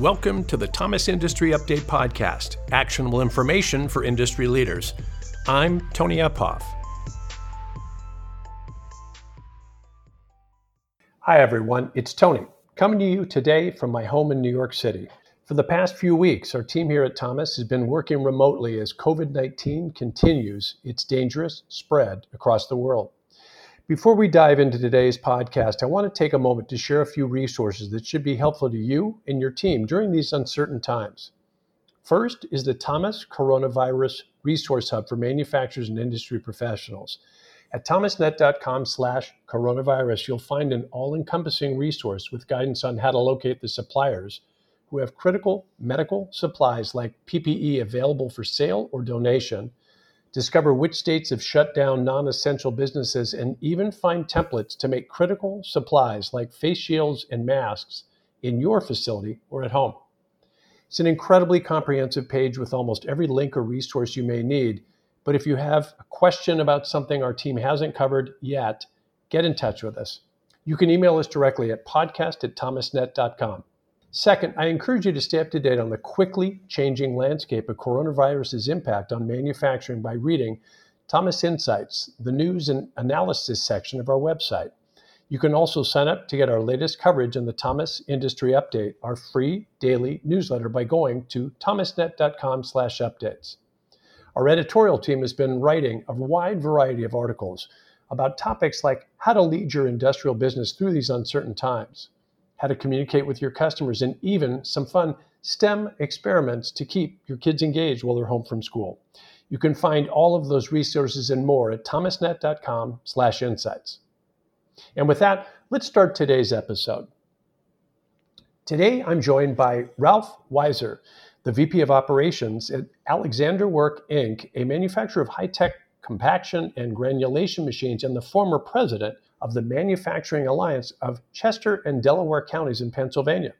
Welcome to the Thomas Industry Update Podcast, actionable information for industry leaders. I'm Tony Uphoff. Hi, everyone. It's Tony, coming to you today from my home in New York City. For the past few weeks, our team here at Thomas has been working remotely as COVID 19 continues its dangerous spread across the world. Before we dive into today's podcast, I want to take a moment to share a few resources that should be helpful to you and your team during these uncertain times. First is the Thomas Coronavirus Resource Hub for manufacturers and industry professionals. At thomasnet.com slash coronavirus, you'll find an all-encompassing resource with guidance on how to locate the suppliers who have critical medical supplies like PPE available for sale or donation, discover which states have shut down non-essential businesses, and even find templates to make critical supplies like face shields and masks in your facility or at home. It's an incredibly comprehensive page with almost every link or resource you may need but if you have a question about something our team hasn't covered yet, get in touch with us. You can email us directly at podcast at thomasnet.com. Second, I encourage you to stay up to date on the quickly changing landscape of coronavirus's impact on manufacturing by reading Thomas Insights, the news and analysis section of our website. You can also sign up to get our latest coverage in the Thomas Industry Update, our free daily newsletter by going to thomasnet.com/updates. Our editorial team has been writing a wide variety of articles about topics like how to lead your industrial business through these uncertain times, how to communicate with your customers, and even some fun STEM experiments to keep your kids engaged while they're home from school. You can find all of those resources and more at thomasnet.com/insights. And with that, let's start today's episode. Today, I'm joined by Ralph Weiser the VP of Operations at Alexanderwerk Inc., a manufacturer of high tech compaction and granulation machines, and the former president of the Manufacturing Alliance of Chester and Delaware counties in Pennsylvania.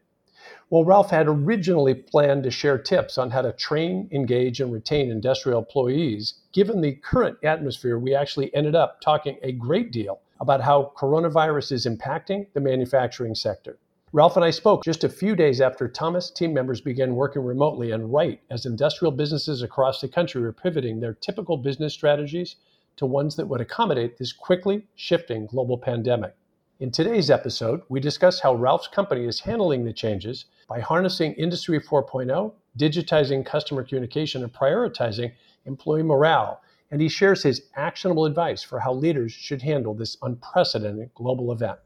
Well, Ralph had originally planned to share tips on how to train, engage, and retain industrial employees. Given the current atmosphere, we actually ended up talking a great deal about how coronavirus is impacting the manufacturing sector. Ralph and I spoke just a few days after Thomas team members began working remotely and right as industrial businesses across the country were pivoting their typical business strategies to ones that would accommodate this quickly shifting global pandemic. In today's episode, we discuss how Ralph's company is handling the changes by harnessing Industry 4.0, digitizing customer communication, and prioritizing employee morale. And he shares his actionable advice for how leaders should handle this unprecedented global event.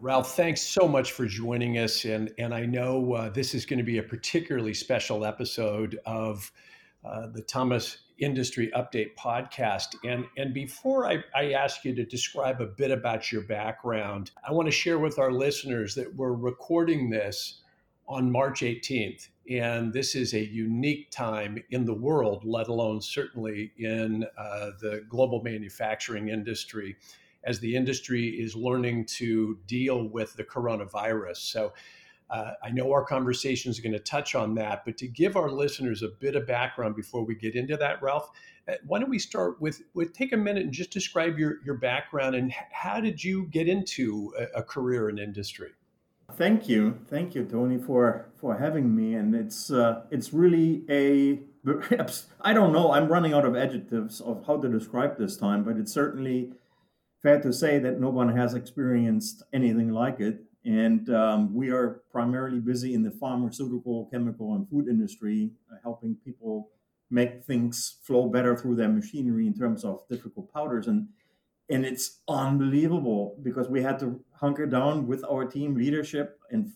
Ralph, thanks so much for joining us. And, and I know uh, this is going to be a particularly special episode of uh, the Thomas Industry Update podcast. And, and before I, I ask you to describe a bit about your background, I want to share with our listeners that we're recording this on March 18th. And this is a unique time in the world, let alone certainly in uh, the global manufacturing industry as the industry is learning to deal with the coronavirus. So uh, I know our conversation is going to touch on that, but to give our listeners a bit of background before we get into that, Ralph, uh, why don't we start with, with take a minute and just describe your, your background and how did you get into a, a career in industry? Thank you, thank you, Tony, for for having me. And it's uh, it's really a I don't know. I'm running out of adjectives of how to describe this time, but it's certainly fair to say that no one has experienced anything like it. And um, we are primarily busy in the pharmaceutical, chemical, and food industry, uh, helping people make things flow better through their machinery in terms of difficult powders. And and it's unbelievable because we had to hunker down with our team leadership and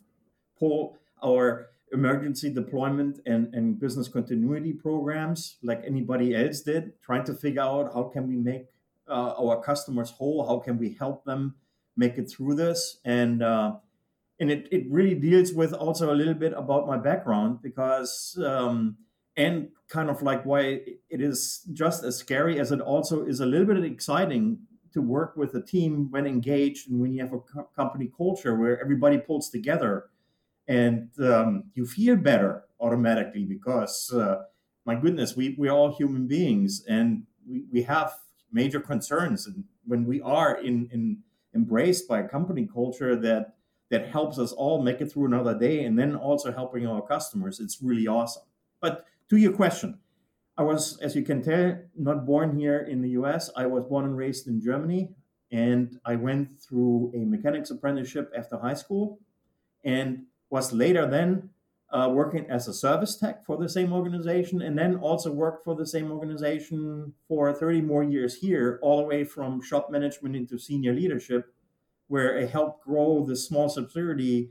pull our emergency deployment and, and business continuity programs like anybody else did, trying to figure out how can we make uh, our customers whole? How can we help them make it through this? And uh, and it, it really deals with also a little bit about my background because um, and kind of like why it is just as scary as it also is a little bit exciting to work with a team when engaged and when you have a co- company culture where everybody pulls together and um, you feel better automatically because uh, my goodness we, we're all human beings and we, we have major concerns. And when we are in, in embraced by a company culture that that helps us all make it through another day and then also helping our customers, it's really awesome. But to your question, I was, as you can tell, not born here in the US. I was born and raised in Germany. And I went through a mechanics apprenticeship after high school and was later then uh, working as a service tech for the same organization, and then also worked for the same organization for 30 more years here, all the way from shop management into senior leadership, where I helped grow the small subsidiary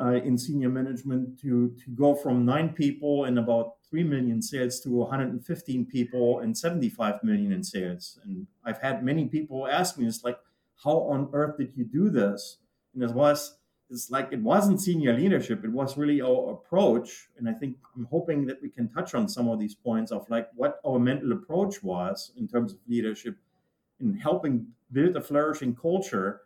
uh, in senior management to, to go from nine people and about 3 million sales to 115 people and 75 million in sales. And I've had many people ask me, it's like, how on earth did you do this? And it was it's like it wasn't senior leadership. It was really our approach. And i think i'm hoping that we can touch on some of these points of like what our mental approach was in terms of leadership in helping build a flourishing culture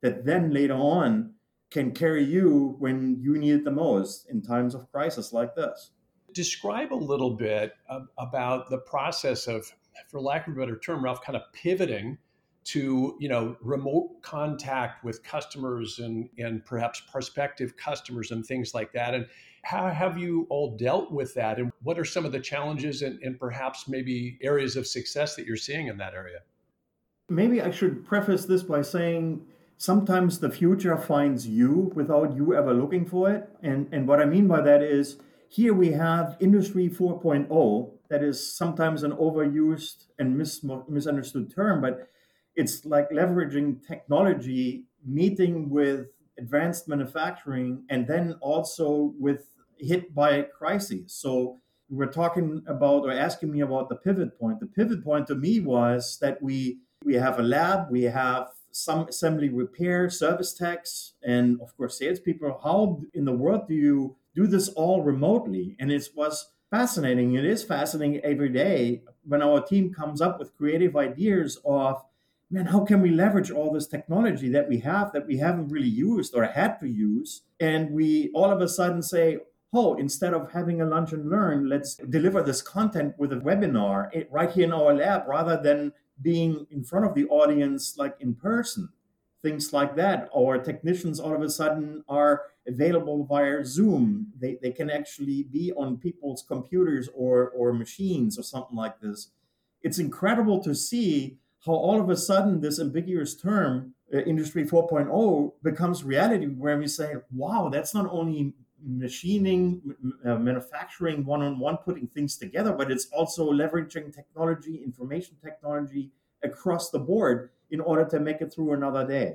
that then later on can carry you when you need it the most in times of crisis like this. Describe a little bit about the process of for lack of a better term ralph kind of pivoting to you know remote contact with customers and and perhaps prospective customers and things like that. And how have you all dealt with that? And what are some of the challenges and, and perhaps maybe areas of success that you're seeing in that area? Maybe i should preface this by saying sometimes the future finds you without you ever looking for it. And and what i mean by that is here we have industry 4.0 that is sometimes an overused and mis- misunderstood term but it's like leveraging technology, meeting with advanced manufacturing, and then also with hit by crises. So we're talking about or asking me about the pivot point. The pivot point to me was that we we have a lab, we have some assembly repair, service techs, and of course salespeople. How in the world do you do this all remotely? And it was fascinating. It is fascinating every day when our team comes up with creative ideas of man, how can we leverage all this technology that we have that we haven't really used or had to use? And we all of a sudden say, oh, instead of having a lunch and learn, let's deliver this content with a webinar eh, right here in our lab rather than being in front of the audience like in person. Things like that. Our technicians all of a sudden are available via Zoom. They, they can actually be on people's computers or, or machines or something like this. It's incredible to see how all of a sudden this ambiguous term, uh, Industry 4.0, becomes reality where we say, wow, that's not only machining, uh, manufacturing, one on one, putting things together, but it's also leveraging technology, information technology across the board in order to make it through another day.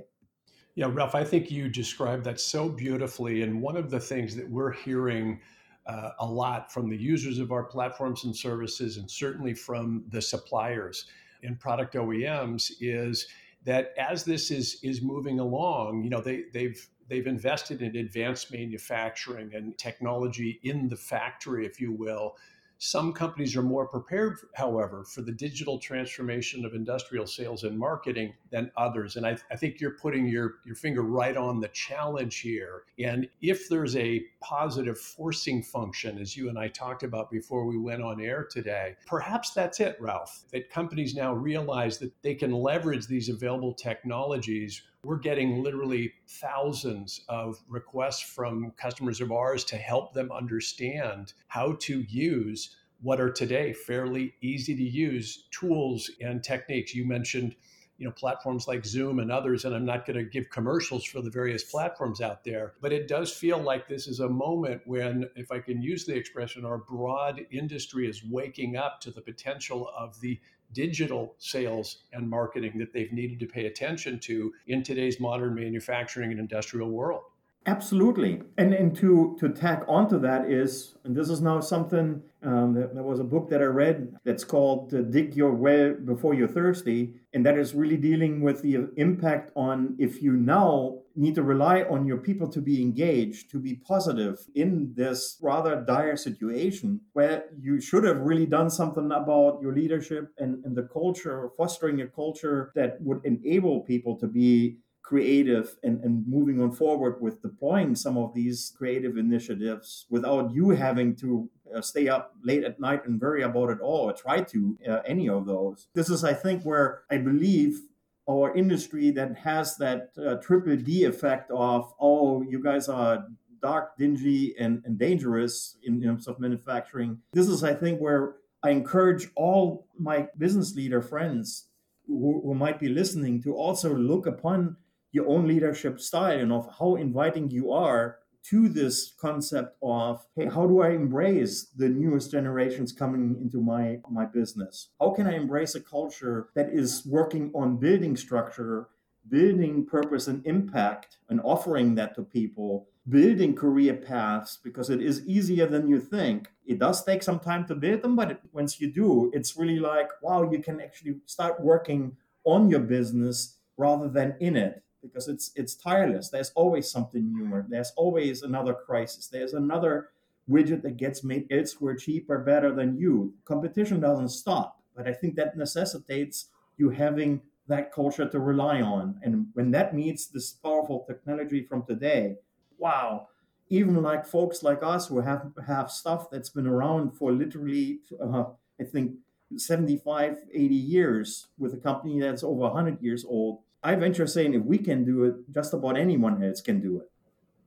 Yeah, Ralph, I think you described that so beautifully. And one of the things that we're hearing uh, a lot from the users of our platforms and services, and certainly from the suppliers, in product OEMs is that as this is is moving along, you know, they they've they've invested in advanced manufacturing and technology in the factory, if you will, some companies are more prepared, however, for the digital transformation of industrial sales and marketing than others. And I, I, think you're putting your, your finger right on the challenge here. And if there's a positive forcing function, as you and I talked about before we went on air today, perhaps that's it, Ralph, that companies now realize that they can leverage these available technologies we're getting literally thousands of requests from customers of ours to help them understand how to use what are today fairly easy to use tools and techniques. You mentioned you know platforms like zoom and others and i'm not going to give commercials for the various platforms out there but it does feel like this is a moment when if i can use the expression our broad industry is waking up to the potential of the digital sales and marketing that they've needed to pay attention to in today's modern manufacturing and industrial world. Absolutely. And, and to, to tack onto that is, and this is now something, um, there was a book that I read that's called uh, Dig Your Well Before You're Thirsty. And that is really dealing with the impact on if you now need to rely on your people to be engaged, to be positive in this rather dire situation where you should have really done something about your leadership and, and the culture, fostering a culture that would enable people to be creative and, and moving on forward with deploying some of these creative initiatives without you having to uh, stay up late at night and worry about it all or try to uh, any of those. This is, I think, where I believe our industry that has that uh, triple D effect of, oh, you guys are dark, dingy, and, and dangerous in terms of manufacturing. This is, I think, where I encourage all my business leader friends who, who might be listening to also look upon your own leadership style and of how inviting you are to this concept of hey how do i embrace the newest generations coming into my my business? How can i embrace a culture that is working on building structure building purpose and impact and offering that to people building career paths? Because it is easier than you think. It does take some time to build them but once you do it's really like wow you can actually start working on your business rather than in it because it's it's tireless. There's always something newer. There's always another crisis. There's another widget that gets made elsewhere cheaper, better than you. Competition doesn't stop, but I think that necessitates you having that culture to rely on. And when that meets this powerful technology from today, wow, even like folks like us who have have stuff that's been around for literally, uh, I think, 75, 80 years with a company that's over 100 years old, I venture saying if we can do it, just about anyone else can do it.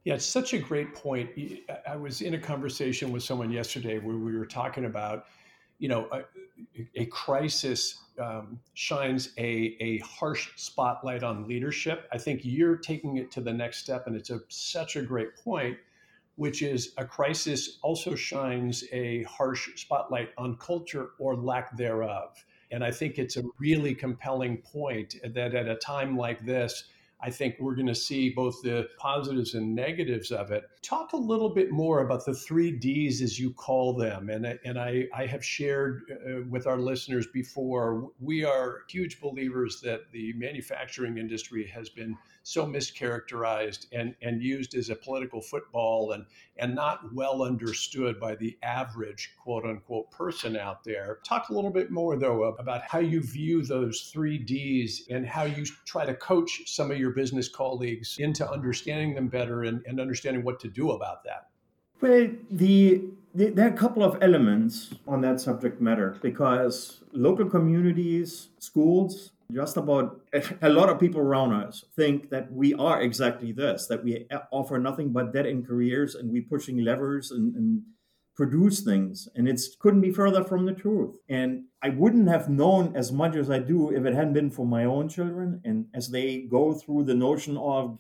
Yeah, it's such a great point. I was in a conversation with someone yesterday where we were talking about, you know, a, a crisis um, shines a, a harsh spotlight on leadership. I think you're taking it to the next step, and it's a, such a great point, which is a crisis also shines a harsh spotlight on culture or lack thereof. And I think it's a really compelling point that at a time like this, I think we're going to see both the positives and negatives of it. Talk a little bit more about the three Ds as you call them. And, and I, I have shared uh, with our listeners before, we are huge believers that the manufacturing industry has been so mischaracterized and, and used as a political football and, and not well understood by the average quote unquote person out there. Talk a little bit more, though, about how you view those three Ds and how you try to coach some of your business colleagues into understanding them better and, and understanding what to do about that. Well, the, the, there are a couple of elements on that subject matter because local communities, schools, just about a lot of people around us think that we are exactly this that we offer nothing but dead end careers and we pushing levers and, and produce things and it couldn't be further from the truth. And i wouldn't have known as much as i do if it hadn't been for my own children and as they go through the notion of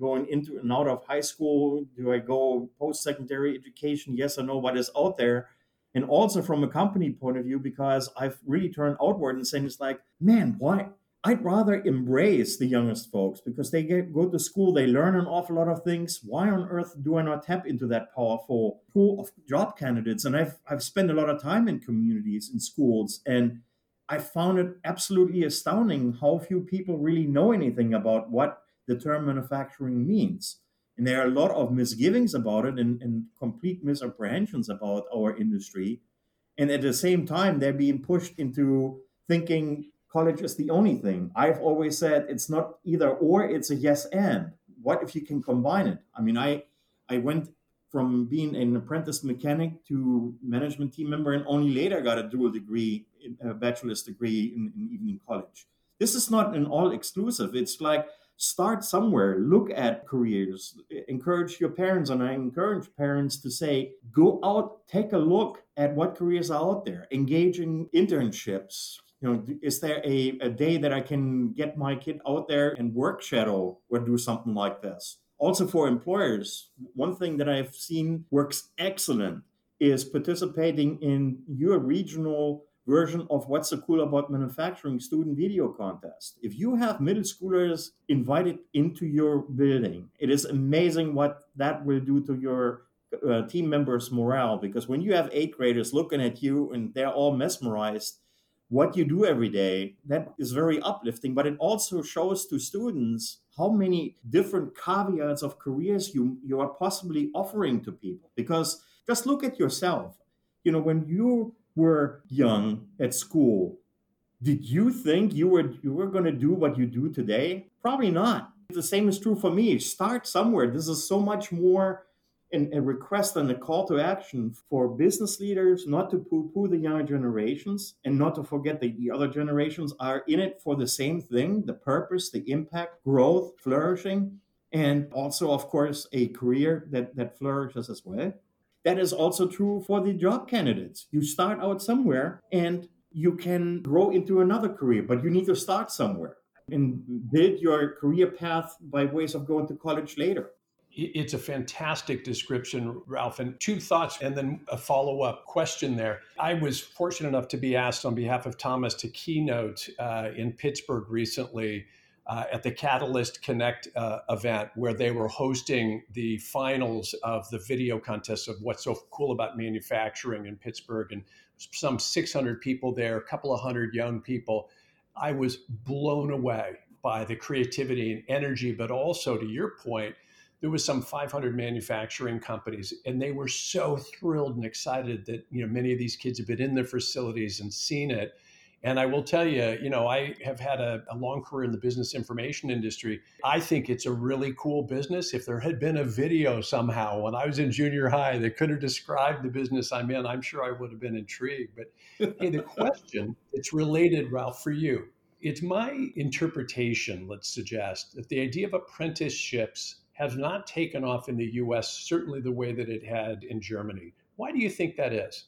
going into and out of high school do i go post-secondary education? Yes or no what is out there and also from a company point of view because I've really turned outward and saying it's like, man, why? I'd rather embrace the youngest folks because they get, go to school, they learn an awful lot of things. Why on earth do I not tap into that powerful pool of job candidates? And I've I've spent a lot of time in communities, in schools, and I found it absolutely astounding how few people really know anything about what the term manufacturing means. And there are a lot of misgivings about it and, and complete misapprehensions about our industry. And at the same time, they're being pushed into thinking college is the only thing. I've always said it's not either or, it's a yes and. What if you can combine it? I mean, I I went from being an apprentice mechanic to management team member and only later got a dual degree, a bachelor's degree in, in evening college. This is not an all exclusive. It's like start somewhere. Look at careers. Encourage your parents and i encourage parents to say go out take a look at what careers are out there. Engage in internships. You know is there a, a day that i can get my kid out there and work shadow or do something like this? Also for employers one thing that i've seen works excellent is participating in your regional version of what's so cool about manufacturing student video contest. If you have middle schoolers invited into your building, it is amazing what that will do to your uh, team members' morale. Because when you have eighth graders looking at you and they're all mesmerized, what you do every day, that is very uplifting. But it also shows to students how many different caveats of careers you, you are possibly offering to people. Because just look at yourself. You know, when you were young at school, did you think you were you were going to do what you do today? Probably not. The same is true for me. Start somewhere. This is so much more a request and a call to action for business leaders not to poo poo the younger generations and not to forget that the other generations are in it for the same thing the purpose, the impact, growth, flourishing, and also, of course, a career that, that flourishes as well. That is also true for the job candidates. You start out somewhere and you can grow into another career, but you need to start somewhere and build your career path by ways of going to college later. It's a fantastic description, Ralph. And two thoughts and then a follow up question there. I was fortunate enough to be asked on behalf of Thomas to keynote uh, in Pittsburgh recently uh, at the Catalyst Connect uh, event where they were hosting the finals of the video contest of what's so cool about manufacturing in Pittsburgh. And some 600 people there, a couple of hundred young people. I was blown away by the creativity and energy, but also to your point, there was some 500 manufacturing companies and they were so thrilled and excited that you know many of these kids have been in their facilities and seen it and i will tell you you know i have had a, a, long career in the business information industry i think it's a really cool business if there had been a video somehow when i was in junior high that could have described the business i'm in i'm sure i would have been intrigued but hey the question it's related ralph for you it's my interpretation let's suggest that the idea of apprenticeships has not taken off in the US, certainly the way that it had in Germany. Why do you think that is?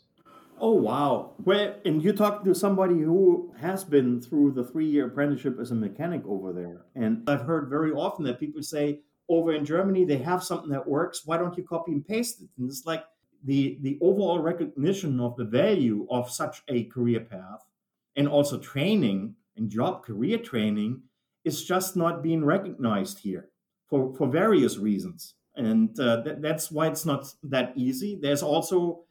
Oh, wow. Well, and you talk to somebody who has been through the three year apprenticeship as a mechanic over there. And I've heard very often that people say, over in Germany, they have something that works. Why don't you copy and paste it? And it's like the, the overall recognition of the value of such a career path and also training and job career training is just not being recognized here for, for various reasons. And uh, th- that's why it's not that easy. There's also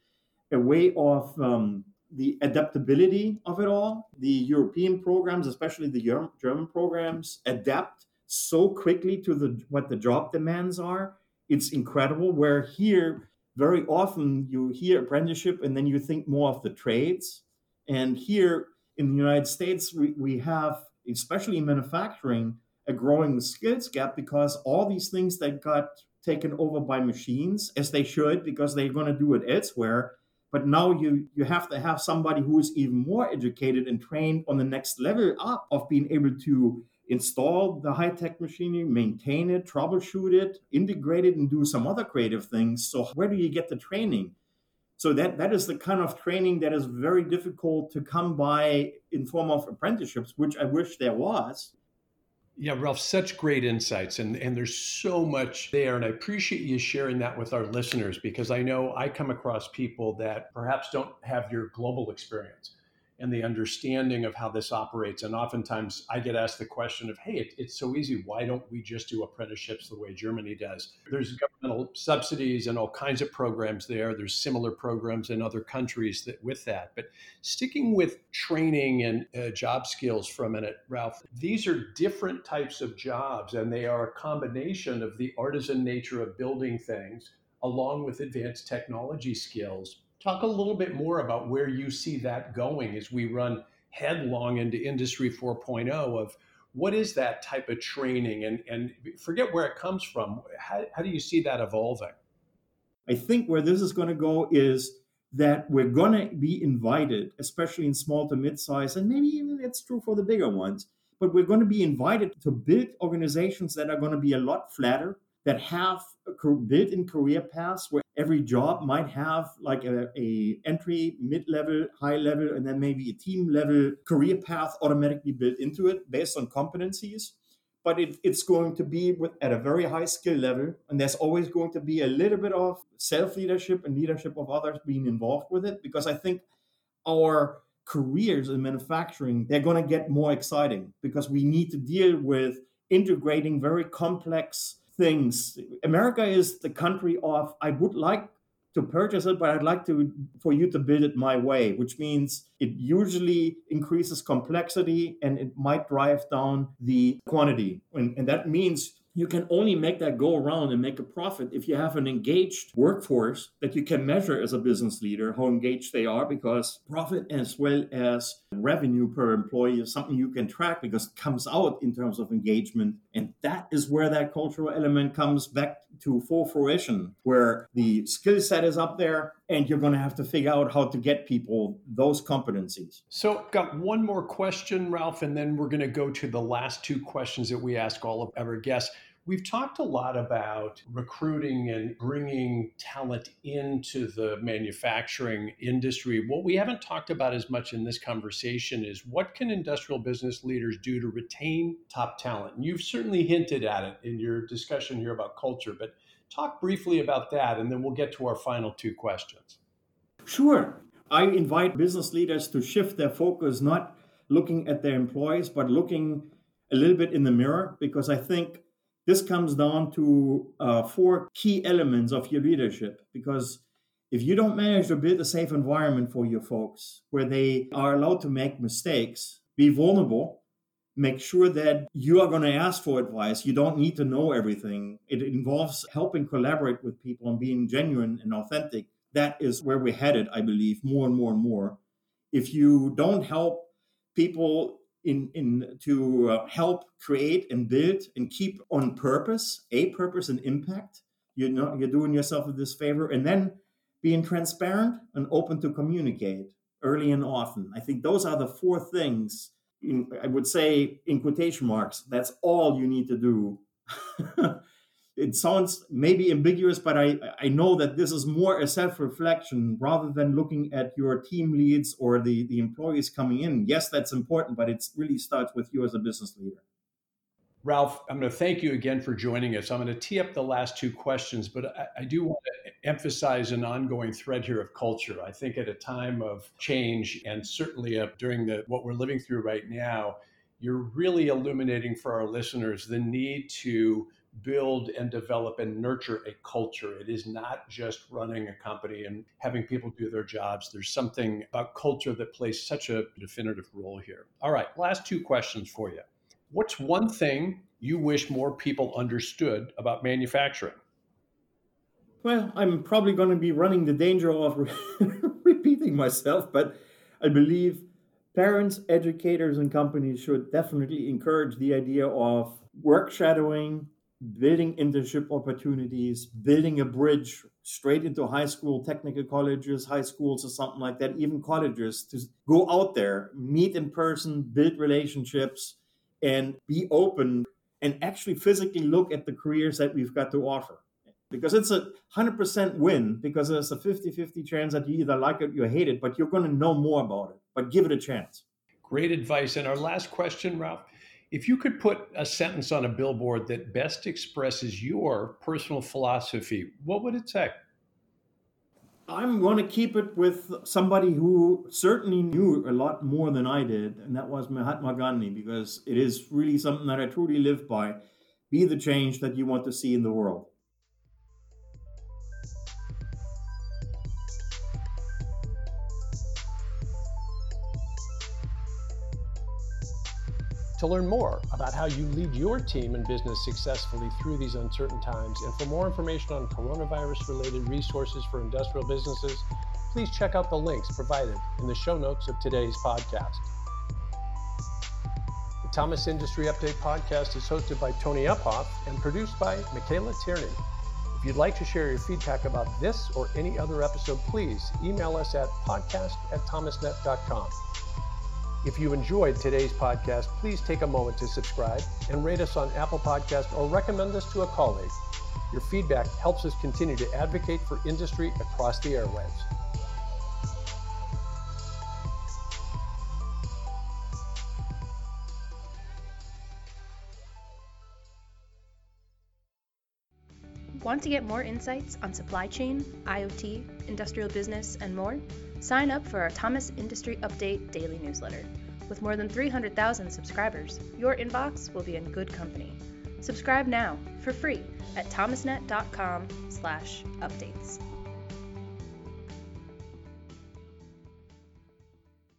a way of um, the adaptability of it all. The European programs, especially the German programs, adapt so quickly to the what the job demands are. It's incredible. Where here, very often you hear apprenticeship and then you think more of the trades. And here in the United States, we, we have, especially in manufacturing, a growing skills gap because all these things that got taken over by machines, as they should, because they're going to do it elsewhere. But now you you have to have somebody who is even more educated and trained on the next level up of being able to install the high tech machinery, maintain it, troubleshoot it, integrate it, and do some other creative things. So where do you get the training? So that that is the kind of training that is very difficult to come by in form of apprenticeships, which I wish there was. Yeah, Ralph, such great insights. And, and there's so much there. And I appreciate you sharing that with our listeners because I know I come across people that perhaps don't have your global experience and the understanding of how this operates. And oftentimes I get asked the question of, hey, it, it's so easy. Why don't we just do apprenticeships the way Germany does? There's governmental subsidies and all kinds of programs there. There's similar programs in other countries that with that. But sticking with training and uh, job skills for a minute, Ralph, these are different types of jobs and they are a combination of the artisan nature of building things along with advanced technology skills Talk a little bit more about where you see that going as we run headlong into Industry 4.0 of what is that type of training and, and forget where it comes from. How, how do you see that evolving? I think where this is going to go is that we're going to be invited, especially in small to mid size, and maybe even that's true for the bigger ones, but we're going to be invited to build organizations that are going to be a lot flatter, that have built-in career paths where every job might have like a, a entry, mid-level, high level, and then maybe a team level career path automatically built into it based on competencies. But it, it's going to be with, at a very high skill level, and there's always going to be a little bit of self leadership and leadership of others being involved with it because I think our careers in manufacturing they're going to get more exciting because we need to deal with integrating very complex things. America is the country of I would like to purchase it, but I'd like to for you to build it my way, which means it usually increases complexity and it might drive down the quantity. And, and that means you can only make that go around and make a profit if you have an engaged workforce that you can measure as a business leader how engaged they are because profit as well as revenue per employee is something you can track because it comes out in terms of engagement. And that is where that cultural element comes back to full fruition where the skill set is up there and you're going to have to figure out how to get people those competencies. So, got one more question, Ralph, and then we're going to go to the last two questions that we ask all of our guests. We've talked a lot about recruiting and bringing talent into the manufacturing industry. What we haven't talked about as much in this conversation is what can industrial business leaders do to retain top talent? And you've certainly hinted at it in your discussion here about culture, but talk briefly about that and then we'll get to our final two questions. Sure. I invite business leaders to shift their focus not looking at their employees but looking a little bit in the mirror because I think this comes down to uh, four key elements of your leadership because if you don't manage to build a safe environment for your folks where they are allowed to make mistakes, be vulnerable, make sure that you are going to ask for advice. You don't need to know everything. It involves helping collaborate with people and being genuine and authentic. That is where we're headed, I believe, more and more and more. If you don't help people in, in to uh, help create and build and keep on purpose, a purpose and impact. You're not you're doing yourself a disfavor, and then being transparent and open to communicate early and often. I think those are the four things. In, I would say in quotation marks. That's all you need to do it sounds maybe ambiguous, but I, I know that this is more a self reflection rather than looking at your team leads or the, the employees coming in. Yes, that's important, but it really starts with you as a business leader. Ralph, I'm going to thank you again for joining us. I'm going to tee up the last two questions, but I, I, do want to emphasize an ongoing thread here of culture. I think at a time of change, and certainly during the what we're living through right now, you're really illuminating for our listeners the need to build and develop and nurture a culture. It is not just running a company and having people do their jobs. There's something about culture that plays such a definitive role here. All right, last two questions for you. What's one thing you wish more people understood about manufacturing? Well, I'm probably going to be running the danger of repeating myself, but I believe parents, educators, and companies should definitely encourage the idea of work shadowing, building internship opportunities, building a bridge straight into high school, technical colleges, high schools, or something like that, even colleges, to go out there, meet in person, build relationships, and be open and actually physically look at the careers that we've got to offer. Because it's a 100% win, because there's a 50 50 chance that you either like it or you hate it, but you're going to know more about it. But give it a chance. Great advice. And our last question, Ralph if you could put a sentence on a billboard that best expresses your personal philosophy, what would it say? I'm going to keep it with somebody who certainly knew a lot more than I did, and that was Mahatma Gandhi, because it is really something that I truly live by. Be the change that you want to see in the world. To learn more about how you lead your team and business successfully through these uncertain times, and for more information on coronavirus related resources for industrial businesses, please check out the links provided in the show notes of today's podcast. The Thomas Industry Update podcast is hosted by Tony Uphoff and produced by Michaela Tierney. If you'd like to share your feedback about this or any other episode, please email us at podcast at thomasnet.com. If you enjoyed today's podcast, please take a moment to subscribe and rate us on Apple Podcast or recommend us to a colleague. Your feedback helps us continue to advocate for industry across the airwaves. Want to get more insights on supply chain, IoT, industrial business, and more? Sign up for our Thomas Industry Update daily newsletter. With more than 300,000 subscribers, your inbox will be in good company. Subscribe now for free at thomasnet.com/updates.